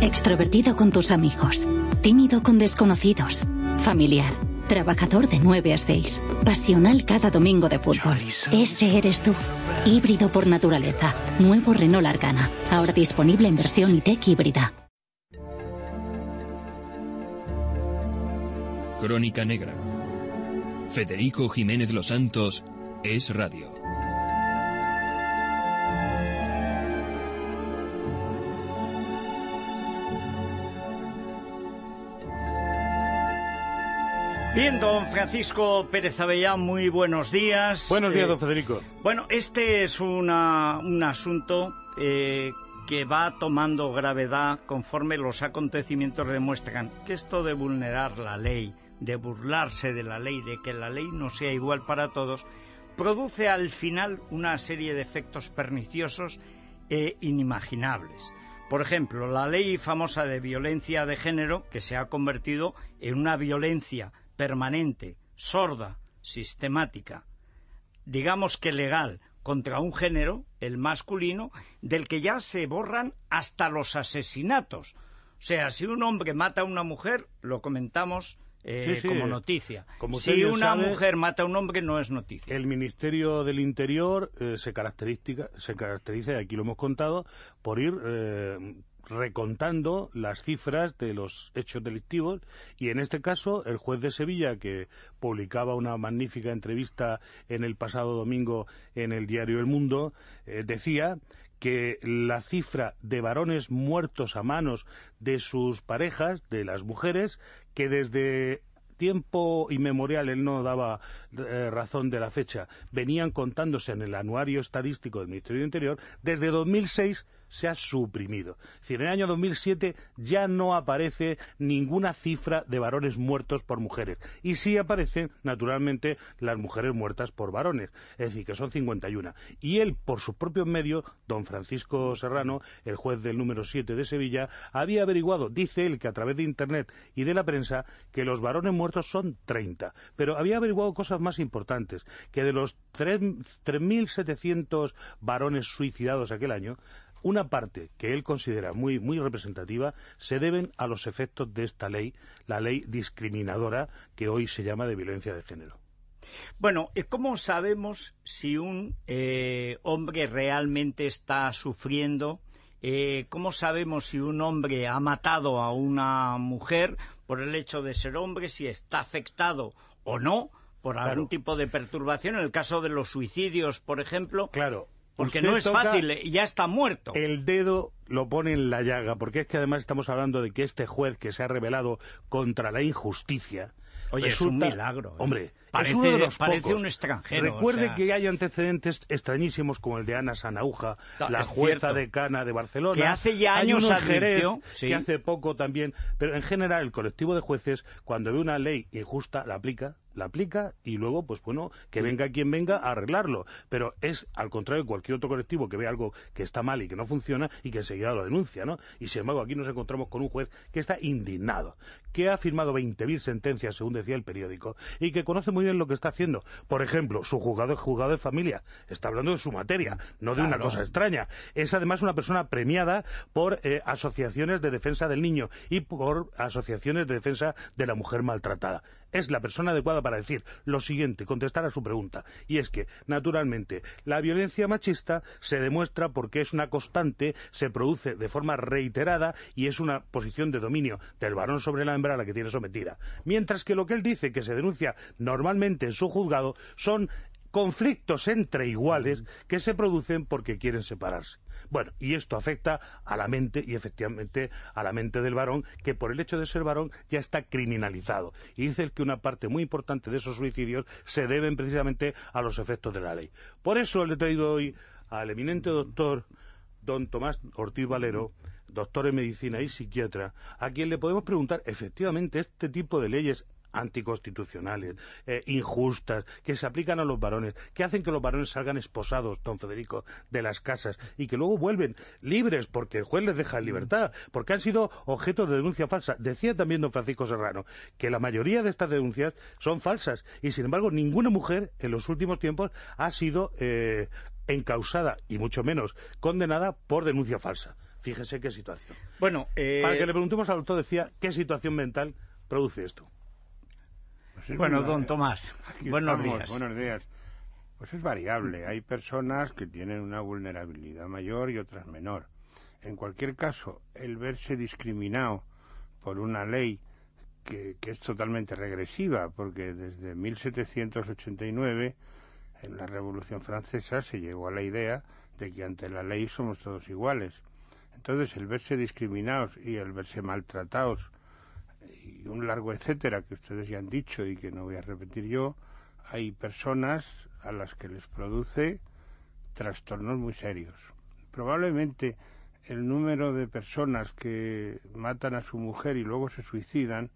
Extrovertido con tus amigos, tímido con desconocidos, familiar, trabajador de 9 a 6, pasional cada domingo de fútbol. Ese eres tú. Híbrido por naturaleza. Nuevo Renault Arcana. Ahora disponible en versión e-tech híbrida. Crónica Negra. Federico Jiménez Los Santos es radio. Bien, don Francisco Pérez Avellán, muy buenos días. Buenos días, Eh, don Federico. Bueno, este es una- un asunto eh, que va tomando gravedad conforme los acontecimientos demuestran que esto de vulnerar la ley, de burlarse de la ley, de que la ley no sea igual para todos, produce al final una serie de efectos perniciosos e inimaginables. Por ejemplo, la ley famosa de violencia de género, que se ha convertido en una violencia permanente, sorda, sistemática, digamos que legal, contra un género, el masculino, del que ya se borran hasta los asesinatos. O sea, si un hombre mata a una mujer, lo comentamos eh, Sí, sí. como noticia. Como si una sabe, mujer mata a un hombre, no es noticia. El Ministerio del Interior eh, se, caracteriza, se caracteriza, y aquí lo hemos contado, por ir eh, recontando las cifras de los hechos delictivos y en este caso el juez de Sevilla que publicaba una magnífica entrevista en el pasado domingo en el diario El Mundo eh, decía que la cifra de varones muertos a manos de sus parejas, de las mujeres, que desde tiempo inmemorial, él no daba eh, razón de la fecha, venían contándose en el anuario estadístico del Ministerio del Interior, desde 2006 se ha suprimido. Es decir, en el año 2007 ya no aparece ninguna cifra de varones muertos por mujeres. Y sí aparecen, naturalmente, las mujeres muertas por varones. Es decir, que son 51. Y él, por sus propios medios, don Francisco Serrano, el juez del número 7 de Sevilla, había averiguado, dice él, que a través de Internet y de la prensa, que los varones muertos son 30. Pero había averiguado cosas más importantes, que de los tres- 3.700 varones suicidados aquel año, una parte que él considera muy, muy representativa se deben a los efectos de esta ley, la ley discriminadora que hoy se llama de violencia de género. Bueno, eh, ¿cómo sabemos si un eh, hombre realmente está sufriendo? Eh, ¿Cómo sabemos si un hombre ha matado a una mujer por el hecho de ser hombre, si está afectado o no por Claro. algún tipo de perturbación? En el caso de los suicidios, por ejemplo, Claro. Porque usted no es fácil, eh, ya está muerto. El dedo lo pone en la llaga, porque es que además estamos hablando de que este juez que se ha rebelado contra la injusticia. Oye, es un milagro, ¿eh? Hombre, Parece- es uno de los parece pocos. un extranjero, Recuerde o sea. que hay antecedentes extrañísimos como el de Ana Sanauja, Ta- la jueza decana de Barcelona. Que hace ya años advirtió, sí. que hace poco también. Pero en general, el colectivo de jueces, cuando ve una ley injusta, la aplica, la aplica y luego, pues bueno, que venga quien venga a arreglarlo. Pero es al contrario de cualquier otro colectivo que ve algo que está mal y que no funciona y que enseguida lo denuncia, ¿no? Y sin embargo, aquí nos encontramos con un juez que está indignado, que ha firmado 20.000 sentencias, según decía el periódico, y que conoce muy bien lo que está haciendo. Por ejemplo, su juzgado es juzgado de familia. Está hablando de su materia, no de una cosa extraña. Es además una persona premiada por eh, asociaciones de defensa del niño y por asociaciones de defensa de la mujer maltratada. Es la persona adecuada para decir lo siguiente, contestar a su pregunta. Y es que, naturalmente, la violencia machista se demuestra porque es una constante, se produce de forma reiterada y es una posición de dominio del varón sobre la hembra a la que tiene sometida. Mientras que lo que él dice que se denuncia normalmente en su juzgado son conflictos entre iguales que se producen porque quieren separarse. Bueno, y esto afecta a la mente y efectivamente a la mente del varón, que por el hecho de ser varón ya está criminalizado. Y dice que una parte muy importante de esos suicidios se deben precisamente a los efectos de la ley. Por eso le he traído hoy al eminente doctor don Tomás Ortiz Valero, doctor en medicina y psiquiatra, a quien le podemos preguntar, efectivamente, este tipo de leyes anticonstitucionales, eh, injustas, que se aplican a los varones, que hacen que los varones salgan esposados, don Federico, de las casas y que luego vuelven libres porque el juez les deja en libertad, porque han sido objeto de denuncia falsa. Decía también don Francisco Serrano que la mayoría de estas denuncias son falsas y, sin embargo, ninguna mujer en los últimos tiempos ha sido eh, encausada y mucho menos condenada por denuncia falsa. Fíjese qué situación. Bueno, eh, para que le preguntemos al doctor, decía, ¿qué situación mental produce esto? Bueno, don Tomás, buenos días. Buenos días. Pues es variable. Hay personas que tienen una vulnerabilidad mayor y otras menor. En cualquier caso, el verse discriminado por una ley que, que es totalmente regresiva, porque desde 1789, en la Revolución Francesa, se llegó a la idea de que ante la ley somos todos iguales. Entonces, el verse discriminados y el verse maltratados y un largo etcétera que ustedes ya han dicho y que no voy a repetir yo, hay personas a las que les produce trastornos muy serios. Probablemente el número de personas que matan a su mujer y luego se suicidan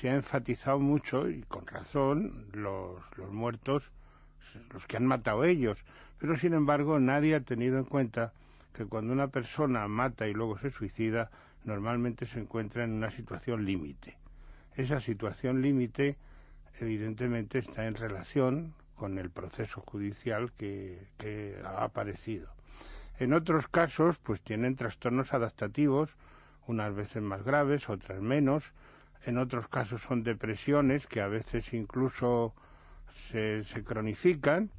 se ha enfatizado mucho y con razón los, los muertos, los que han matado ellos, pero sin embargo nadie ha tenido en cuenta que cuando una persona mata y luego se suicida, normalmente se encuentra en una situación límite. Esa situación límite evidentemente está en relación con el proceso judicial que, ha aparecido. En otros casos, pues tienen trastornos adaptativos, unas veces más graves, otras menos. En otros casos son depresiones que a veces incluso se, se cronifican.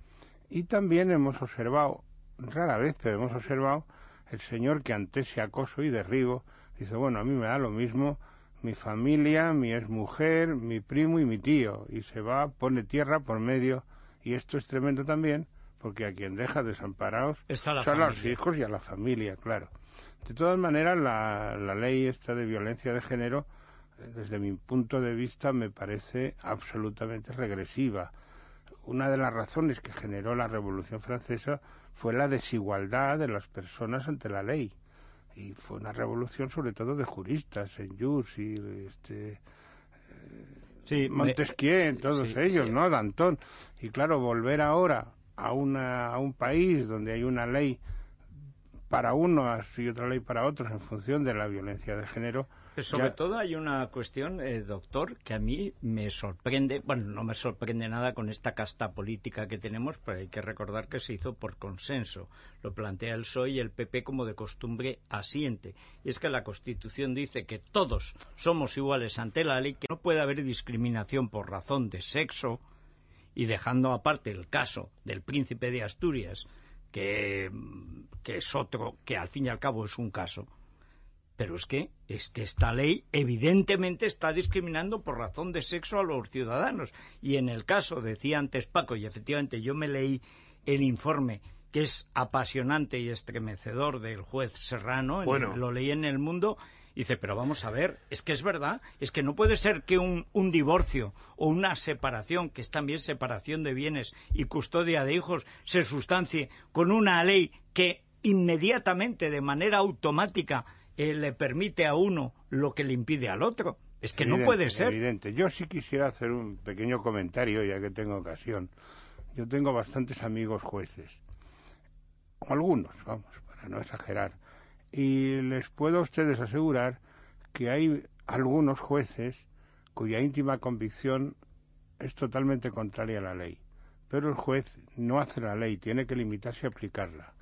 Y también hemos observado, rara vez, pero hemos observado el señor que ante ese acoso y derribo Dice, bueno, a mí me da lo mismo mi familia, mi exmujer, mi primo y mi tío. Y se va, pone tierra por medio. Y esto es tremendo también, porque a quien deja desamparados son a los hijos y a la familia, claro. De todas maneras, la, la ley esta de violencia de género, eh, desde mi punto de vista, me parece absolutamente regresiva. Una de las razones que generó la Revolución Francesa fue la desigualdad de las personas ante la ley y fue una revolución sobre todo de juristas, en Jus y este sí, Montesquieu, todos ellos, ¿no? Danton. Y claro, volver ahora a, una, a un país donde hay una ley para unos y otra ley para otros en función de la violencia de género, sobre todo hay una cuestión, eh, doctor, que a mí me sorprende, bueno, no me sorprende nada con esta casta política que tenemos, pero hay que recordar que se hizo por consenso. Lo plantea el PSOE y el PP como de costumbre asiente. Y es que la Constitución dice que todos somos iguales ante la ley, que no puede haber discriminación por razón de sexo, y dejando aparte el caso del príncipe de Asturias, que, que es otro, que al fin y al cabo es un caso, pero es que, es que esta ley evidentemente está discriminando por razón de sexo a los ciudadanos. Y en el caso, decía antes Paco, y efectivamente yo me leí el informe que es apasionante y estremecedor del juez Serrano, bueno. lo leí en El Mundo, y dice, pero vamos a ver, es que es verdad, es que no puede ser que un, un, divorcio o una separación, que es también separación de bienes y custodia de hijos, se sustancie con una ley que inmediatamente, de manera automática, eh, le permite a uno lo que le impide al otro. Es que no puede ser. Evidente. Yo sí quisiera hacer un pequeño comentario, ya que tengo ocasión. Yo tengo bastantes amigos jueces. Algunos, vamos, para no exagerar. Y les puedo a ustedes asegurar que hay algunos jueces cuya íntima convicción es totalmente contraria a la ley. Pero el juez no hace la ley, tiene que limitarse a aplicarla.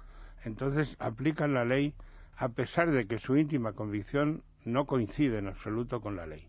Entonces aplican la ley a pesar de que su íntima convicción no coincide en absoluto con la ley.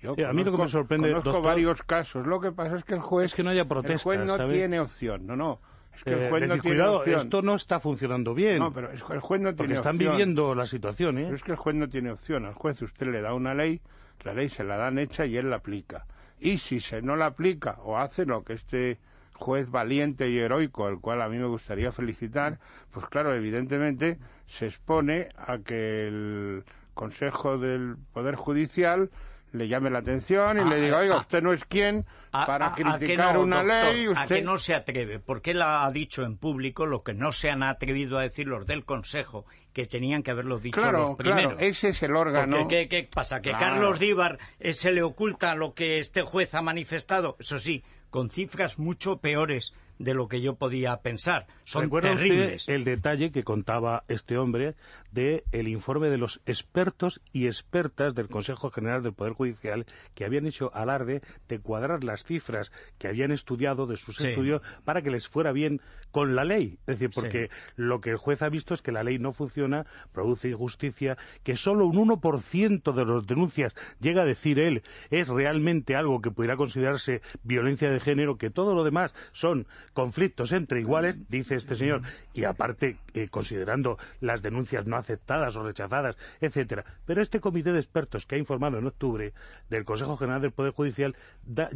Yo a mí lo que me sorprende conozco varios casos. Lo que pasa es que el juez que no haya el juez no tiene opción. No, no. Es que el eh, juez no tiene cuidado, opción. esto no está funcionando bien. No, pero el juez no tiene Porque están viviendo la situación, ¿eh? Pero es que el juez no tiene opción. Al juez usted le da una ley, la ley se la dan hecha y él la aplica. Y si se no la aplica o hace lo que este juez valiente y heroico, al cual a mí me gustaría felicitar, pues claro, evidentemente se expone a que el Consejo del Poder Judicial le llame la atención y le diga, oiga, usted no es quien para criticar una ley. A que no se atreve, porque él ha dicho en público lo que no se han atrevido a decir los del Consejo, que tenían que haberlo dicho los primeros. Claro, ese es el órgano. ¿qué, ¿qué, pasa? ¿Que Carlos Díbar eh, se le oculta lo que este juez ha manifestado? Eso sí, con cifras mucho peores de lo que yo podía pensar. Son terribles. el detalle que contaba este hombre de el informe de los expertos y expertas del Consejo General del Poder Judicial que habían hecho alarde de cuadrar las cifras que habían estudiado de sus estudios para que les fuera bien con la ley. Es decir, porque lo que el juez ha visto es que la ley no funciona, produce injusticia, que solo un 1% de las denuncias, llega a decir él, es realmente algo que pudiera considerarse violencia de género, que todo lo demás son conflictos entre iguales, dice este señor, y aparte eh, considerando las denuncias no aceptadas o rechazadas, etcétera. Pero este comité de expertos que ha informado en octubre del Consejo General del Poder Judicial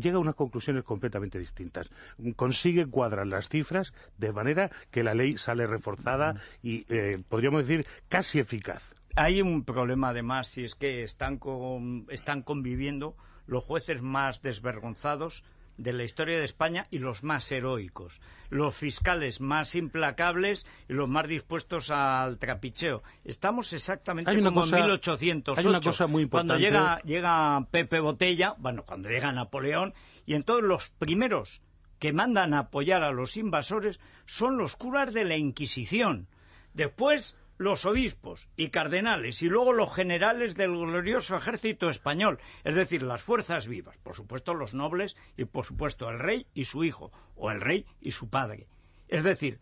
llega a unas conclusiones completamente distintas. Consigue cuadrar las cifras de manera que la ley sale reforzada y, eh, podríamos decir, casi eficaz. Hay un problema además, y es que están, están conviviendo los jueces más desvergonzados de la historia de España y los más heroicos, los fiscales más implacables y los más dispuestos al trapicheo. Estamos exactamente como en 1808, hay una cosa muy cuando llega, llega Pepe Botella, bueno, cuando llega Napoleón, y entonces los primeros que mandan a apoyar a los invasores son los curas de la Inquisición. Después los obispos y cardenales y luego los generales del glorioso ejército español, es decir, las fuerzas vivas, por supuesto los nobles y por supuesto el rey y su hijo, o el rey y su padre. Es decir,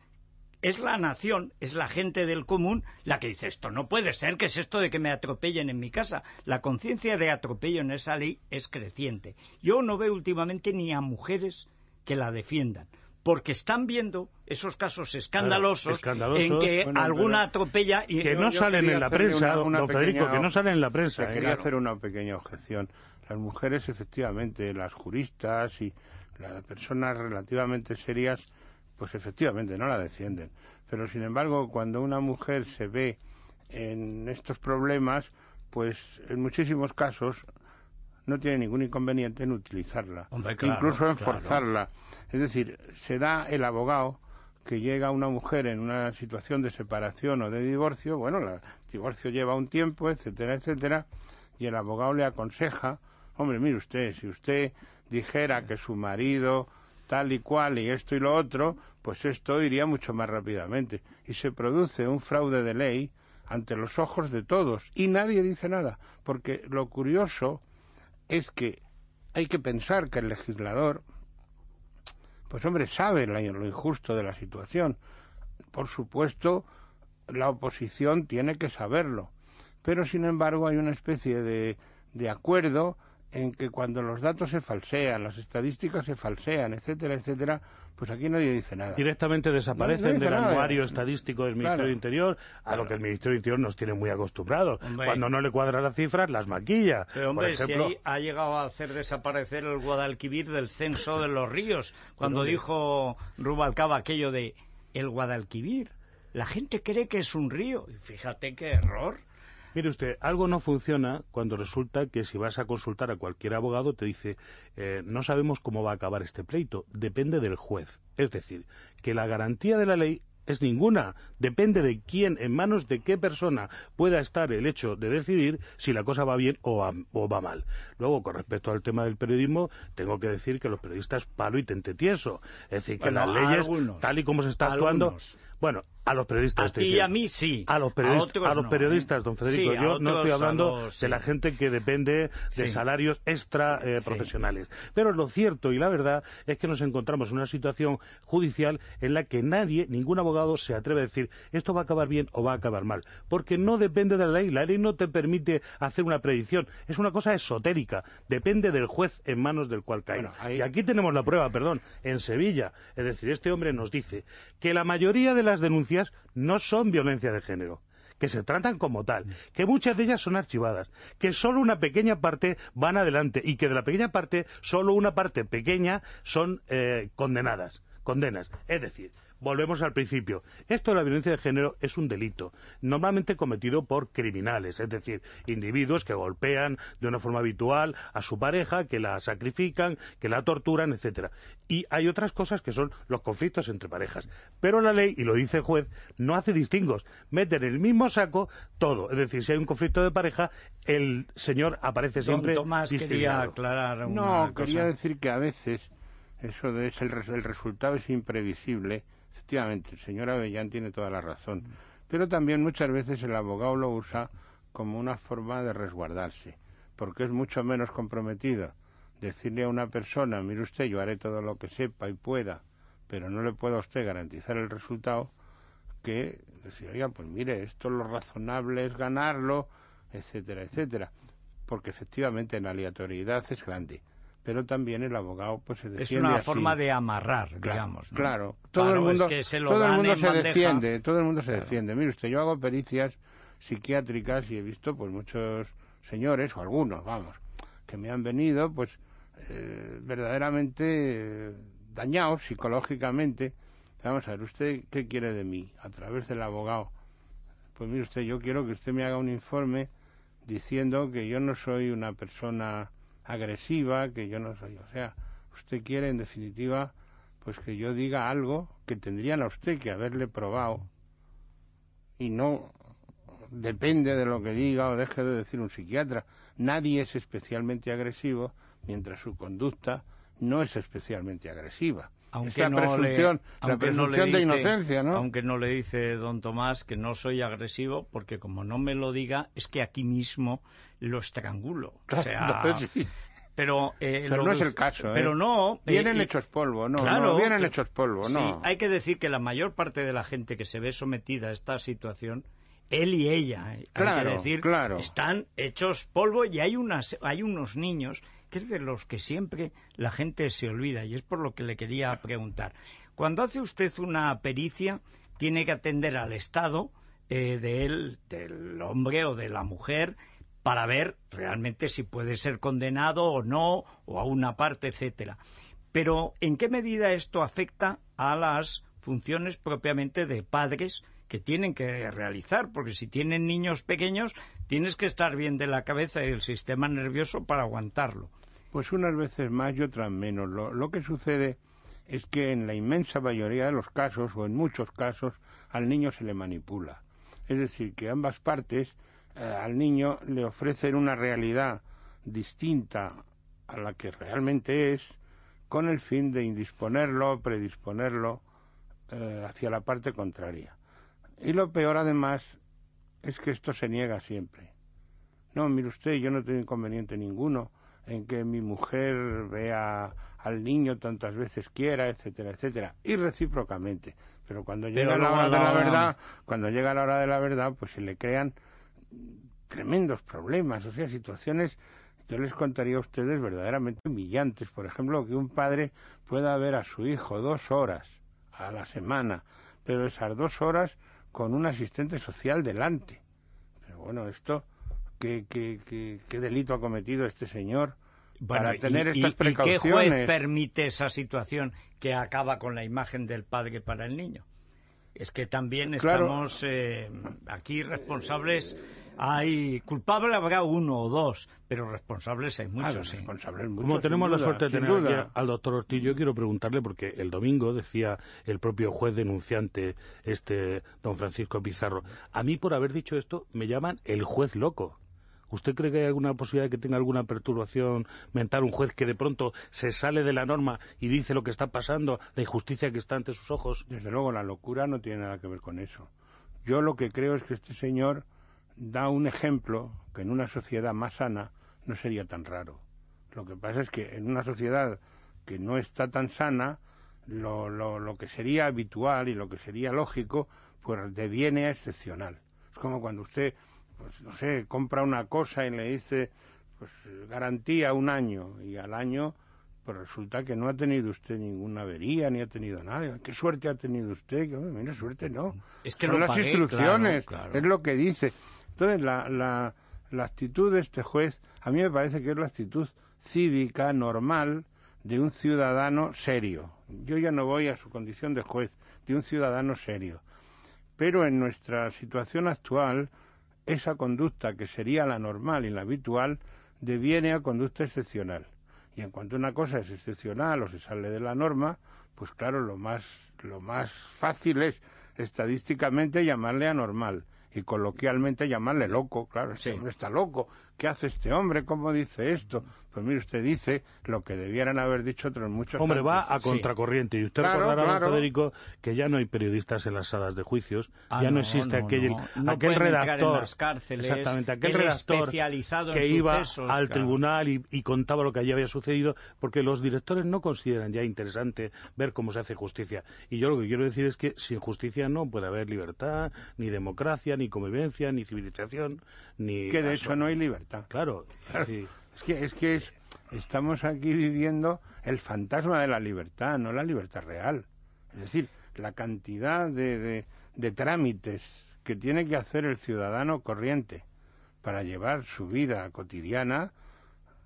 es la nación, es la gente del común la que dice esto no puede ser, que es esto de que me atropellen en mi casa. La conciencia de atropello en esa ley es creciente. Yo no veo últimamente ni a mujeres que la defiendan porque están viendo esos casos escandalosos, en que alguna atropella y que no salen en la prensa, don Federico, que no salen en la prensa. Quería hacer una pequeña objeción. Las mujeres, efectivamente, las juristas y las personas relativamente serias, pues efectivamente no la defienden. Pero sin embargo, cuando una mujer se ve en estos problemas, pues en muchísimos casos no tiene ningún inconveniente en utilizarla, incluso en forzarla. Es decir, se da el abogado que llega una mujer en una situación de separación o de divorcio, bueno, el divorcio lleva un tiempo, etcétera, etcétera, y el abogado le aconseja, hombre, mire usted, si usted dijera que su marido tal y cual y esto y lo otro, pues esto iría mucho más rápidamente. Y se produce un fraude de ley ante los ojos de todos y nadie dice nada, porque lo curioso es que hay que pensar que el legislador, pues hombre, sabe lo injusto de la situación. Por supuesto, la oposición tiene que saberlo. Pero, sin embargo, hay una especie de, de acuerdo en que cuando los datos se falsean, las estadísticas se falsean, etcétera, etcétera, pues aquí nadie dice nada. Directamente desaparecen del anuario estadístico del Ministerio de Interior, a lo que el Ministerio de Interior nos tiene muy acostumbrados. Cuando no le cuadran las cifras, las maquilla. Pero hombre, si ahí ha llegado a hacer desaparecer el Guadalquivir del censo de los ríos, cuando dijo Rubalcaba aquello de el Guadalquivir. La gente cree que es un río. Y fíjate qué error. Mire usted, algo no funciona cuando resulta que si vas a consultar a cualquier abogado te dice eh, no sabemos cómo va a acabar este pleito, depende del juez. Es decir, que la garantía de la ley es ninguna. Depende de quién, en manos de qué persona pueda estar el hecho de decidir si la cosa va bien o, va mal. Luego, con respecto al tema del periodismo, tengo que decir que los periodistas palo y tente tieso. Es decir, que las leyes, tal y como se está actuando... Bueno, a los periodistas. A ti y a mí sí. A los, periodistas, a, los periodistas, ¿eh? don Federico. Yo no estoy hablando de la gente que depende de salarios extra eh, profesionales. Pero lo cierto y la verdad es que nos encontramos en una situación judicial en la que nadie, ningún abogado, se atreve a decir esto va a acabar bien o va a acabar mal. Porque no depende de la ley. La ley no te permite hacer una predicción. Es una cosa esotérica. Depende del juez en manos del cual cae. Y aquí tenemos la prueba, perdón, en Sevilla. Es decir, este hombre nos dice que la mayoría de las denuncias no son violencia de género que se tratan como tal, que muchas de ellas son archivadas, que solo una pequeña parte van adelante y que de la pequeña parte solo una parte pequeña son eh, condenadas, condenas. Es decir, volvemos al principio. Esto de la violencia de género es un delito, normalmente cometido por criminales, es decir, individuos que golpean de una forma habitual a su pareja, que la sacrifican, que la torturan, etcétera. Y hay otras cosas que son los conflictos entre parejas. Pero la ley, y lo dice el juez, no hace distingos. Mete en el mismo saco todo. Es decir, si hay un conflicto de pareja, el señor aparece siempre. Tomás quería aclarar una No, quería decir que a veces eso de el, el resultado es imprevisible Efectivamente, el señor Avellán tiene toda la razón. Pero también muchas veces el abogado lo usa como una forma de resguardarse, porque es mucho menos comprometido decirle a una persona, mire usted, yo haré todo lo que sepa y pueda, pero no le puedo a usted garantizar el resultado, que decir, oiga, pues mire, esto lo razonable es ganarlo, etcétera, etcétera, porque efectivamente la aleatoriedad es grande pero también el abogado pues se defiende es una forma de amarrar digamos claro. Todo el mundo se todo el mundo se defiende todo el mundo se defiende. Mire usted yo hago pericias psiquiátricas y he visto pues muchos señores o algunos vamos que me han venido pues eh, verdaderamente eh, dañados psicológicamente. Vamos a ver usted qué quiere de mí a través del abogado. Pues mire usted yo quiero que usted me haga un informe diciendo que yo no soy una persona agresiva, que yo no soy. O sea, usted quiere, en definitiva, pues que yo diga algo que tendrían a usted que haberle probado y no depende de lo que diga o deje de decir un psiquiatra. Nadie es especialmente agresivo mientras su conducta no es especialmente agresiva. Aunque no presunción, la presunción de inocencia, ¿no? Aunque no le dice don Tomás que no soy agresivo, porque como no me lo diga, es que aquí mismo lo estrangulo. o sea, pero, eh, pero no es el caso. ¿eh? Pero no. Eh, vienen hechos polvo, no. Claro, vienen hechos polvo, no. Sí, hay que decir que la mayor parte de la gente que se ve sometida a esta situación, él y ella, hay que decir, están hechos polvo y hay unas, hay unos niños es de los que siempre la gente se olvida y es por lo que le quería preguntar. Cuando hace usted una pericia, tiene que atender al estado eh, del hombre o de la mujer para ver realmente si puede ser condenado o no, o a una parte, etcétera. Pero, ¿en qué medida esto afecta a las funciones propiamente de padres que tienen que realizar? Porque si tienen niños pequeños, tienes que estar bien de la cabeza y del sistema nervioso para aguantarlo. Pues unas veces más y otras menos. Lo, lo que sucede es que en la inmensa mayoría de los casos, o en muchos casos, al niño se le manipula. Es decir, que ambas partes eh, al niño le ofrecen una realidad distinta a la que realmente es, con el fin de indisponerlo, predisponerlo eh, hacia la parte contraria. Y lo peor, además, es que esto se niega siempre. No, mire usted, yo no tengo inconveniente ninguno en que mi mujer vea al niño tantas veces quiera, etcétera, etcétera, y recíprocamente. Pero cuando llega la hora de la verdad, cuando llega la hora de la verdad, pues se le crean tremendos problemas, o sea, situaciones, yo les contaría a ustedes verdaderamente humillantes. Por ejemplo, que un padre pueda ver a su hijo dos horas a la semana, pero esas dos horas con un asistente social delante. Pero bueno, esto, ¿qué, qué, qué, delito ha cometido este señor? para tener estas precauciones. ¿Y qué juez permite esa situación que acaba con la imagen del padre para el niño? Es que también estamos eh, aquí responsables hay culpable habrá uno o dos, pero responsables hay muchos. responsables Como tenemos la suerte de tener aquí al doctor Ortiz, yo quiero preguntarle, porque el domingo decía el propio juez denunciante, este don Francisco Pizarro, a mí por haber dicho esto me llaman el juez loco. ¿Usted cree que hay alguna posibilidad de que tenga alguna perturbación mental un juez que de pronto se sale de la norma y dice lo que está pasando, la injusticia que está ante sus ojos? Desde luego, la locura no tiene nada que ver con eso. Yo lo que creo es que este señor da un ejemplo que en una sociedad más sana no sería tan raro. Lo que pasa es que en una sociedad que no está tan sana, lo, lo, lo que sería habitual y lo que sería lógico, pues deviene excepcional. Es como cuando usted, pues no sé, compra una cosa y le dice, pues garantía un año y al año pues resulta que no ha tenido usted ninguna avería ni ha tenido nada. ¿Qué suerte ha tenido usted? Que, mira, suerte no. Es que Son las instrucciones, es lo que dice. Entonces, la, la, la actitud de este juez, a mí me parece que es la actitud cívica, normal, de un ciudadano serio. Yo ya no voy a su condición de juez, de un ciudadano serio. Pero en nuestra situación actual, esa conducta que sería la normal y la habitual deviene a conducta excepcional. Y en cuanto una cosa es excepcional o se sale de la norma, pues claro, lo más, lo más fácil es estadísticamente llamarle anormal y coloquialmente llamarle loco. Claro, este hombre está loco. ¿Qué hace este hombre? ¿Cómo dice esto? Pues mire, usted dice lo que debieran haber dicho otros muchos. Hombre, va a contracorriente. Y usted recordará, Federico, que ya no hay periodistas en las salas de juicios, ah, ya no, existe aquel, aquel redactor, exactamente, aquel redactor que iba al tribunal y, contaba lo que allí había sucedido, porque los directores no consideran ya interesante ver cómo se hace justicia. Y yo lo que quiero decir es que sin justicia no puede haber libertad, ni democracia, ni convivencia, ni civilización, ni... Que de hecho no hay libertad. Claro. Es que, es que estamos aquí viviendo el fantasma de la libertad, no la libertad real. Es decir, la cantidad de, de, trámites que tiene que hacer el ciudadano corriente para llevar su vida cotidiana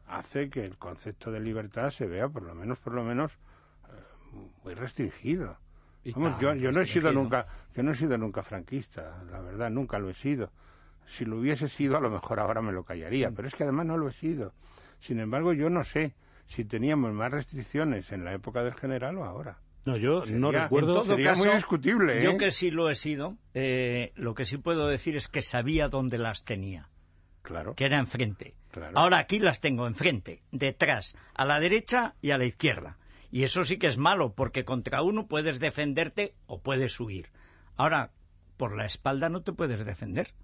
hace que el concepto de libertad se vea por lo menos por lo menos eh, muy restringido. yo, yo no he sido nunca yo no he sido nunca franquista, la verdad nunca lo he sido si lo hubiese sido, a lo mejor ahora me lo callaría, mm. pero es que además no lo he sido. Sin embargo, yo no sé si teníamos más restricciones en la época del general o ahora. No, yo no recuerdo. sería muy discutible. Yo ¿eh? que sí lo he sido, eh, lo que sí puedo decir es que sabía dónde las tenía. Claro. Que era enfrente. Ahora aquí las tengo enfrente, detrás, a la derecha y a la izquierda. Y eso sí que es malo, porque contra uno puedes defenderte o puedes huir. Ahora, por la espalda no te puedes defender.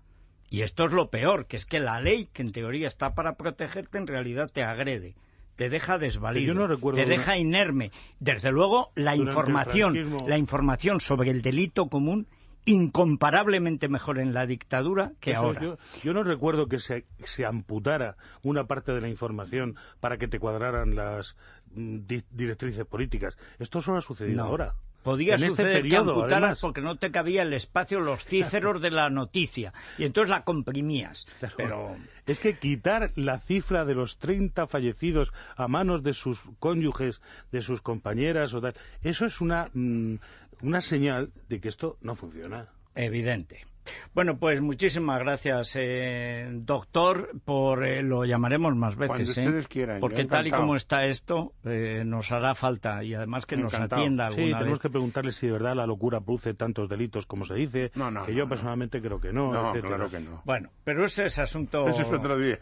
Y esto es lo peor, que es que la ley, que en teoría está para protegerte, en realidad te agrede, te deja desvalido, te deja inerme. Desde luego, la información, la información sobre el delito común incomparablemente mejor en la dictadura que ahora. Yo, no recuerdo que se, amputara una parte de la información para que te cuadraran las mm, directrices políticas. Esto solo ha sucedido ahora. Podía este suceder que amputaras porque no te cabía el espacio, los cíceros de la noticia. Y entonces la comprimías. Pero... Es que quitar la cifra de los 30 fallecidos a manos de sus cónyuges, de sus compañeras o tal, eso es una, mm, una señal de que esto no funciona. Evidente. Bueno, pues muchísimas gracias, eh, doctor, por eh, lo llamaremos más veces, ¿eh? quieran, porque tal y como está esto eh, nos hará falta y además que nos atienda alguna Sí, tenemos que preguntarle si de verdad la locura produce tantos delitos como se dice, no, no, que yo personalmente creo que no. No, claro que no. Bueno, pero ese es asunto. Ese es otro día.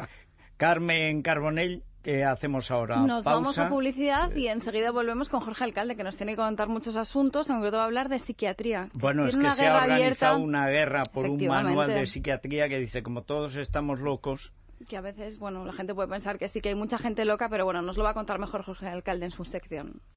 Carmen Carbonell, ¿Qué hacemos ahora? Nos vamos a publicidad y enseguida volvemos con Jorge Alcalde, que nos tiene que contar muchos asuntos, aunque todo va a hablar de psiquiatría. Bueno, es que se ha organizado una guerra por un manual de psiquiatría que dice, como todos estamos locos... Que a veces, bueno, la gente puede pensar que sí que hay mucha gente loca, pero bueno, nos lo va a contar mejor Jorge Alcalde en su sección.